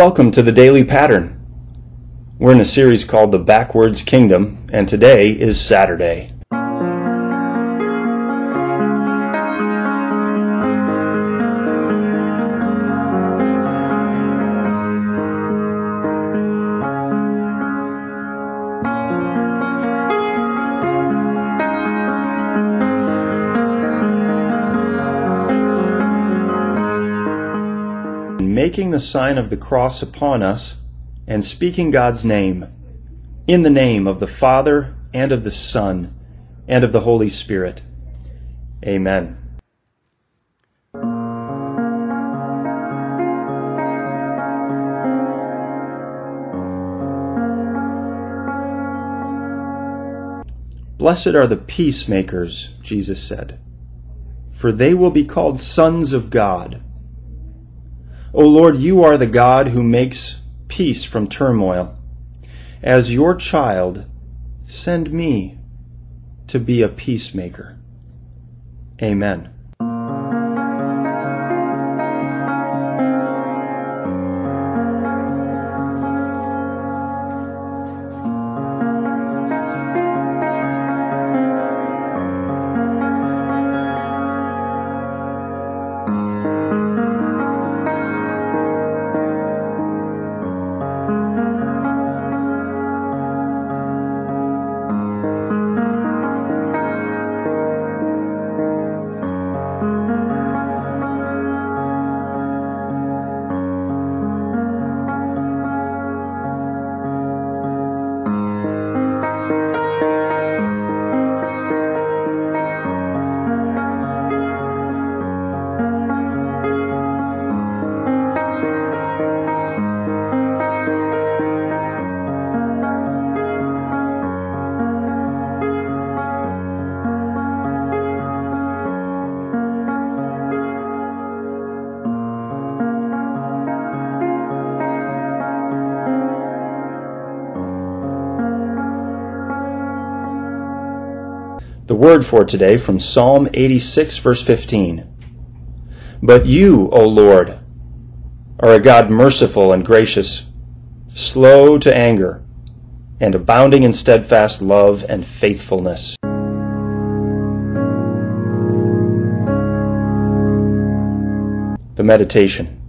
Welcome to the Daily Pattern. We're in a series called The Backwards Kingdom, and today is Saturday. Making the sign of the cross upon us and speaking God's name, in the name of the Father and of the Son and of the Holy Spirit. Amen. Blessed are the peacemakers, Jesus said, for they will be called sons of God. O Lord, you are the God who makes peace from turmoil. As your child, send me to be a peacemaker. Amen. The word for today from Psalm 86, verse 15. But you, O Lord, are a God merciful and gracious, slow to anger, and abounding in steadfast love and faithfulness. The meditation.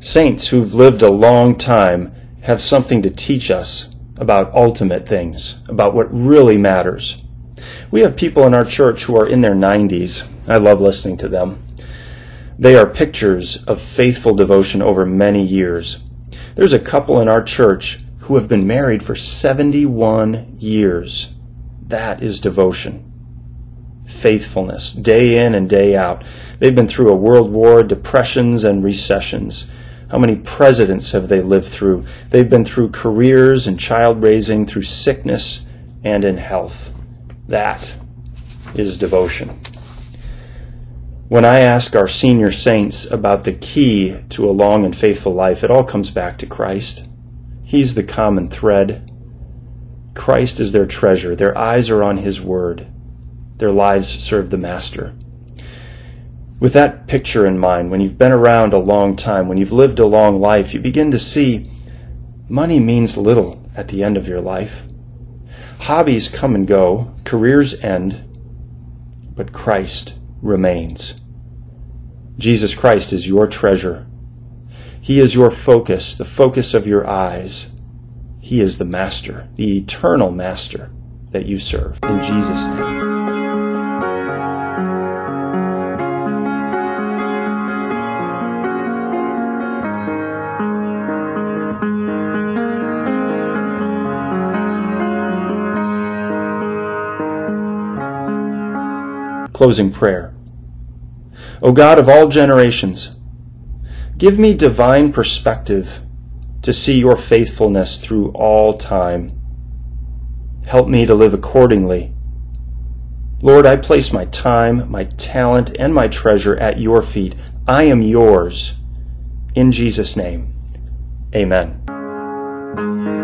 Saints who've lived a long time have something to teach us about ultimate things, about what really matters. We have people in our church who are in their 90s. I love listening to them. They are pictures of faithful devotion over many years. There's a couple in our church who have been married for 71 years. That is devotion. Faithfulness, day in and day out. They've been through a world war, depressions, and recessions. How many presidents have they lived through? They've been through careers and child raising, through sickness and in health. That is devotion. When I ask our senior saints about the key to a long and faithful life, it all comes back to Christ. He's the common thread. Christ is their treasure. Their eyes are on His Word. Their lives serve the Master. With that picture in mind, when you've been around a long time, when you've lived a long life, you begin to see money means little at the end of your life. Hobbies come and go, careers end, but Christ remains. Jesus Christ is your treasure. He is your focus, the focus of your eyes. He is the Master, the eternal Master that you serve. In Jesus' name. Closing prayer. O God of all generations, give me divine perspective to see your faithfulness through all time. Help me to live accordingly. Lord, I place my time, my talent, and my treasure at your feet. I am yours. In Jesus' name, amen.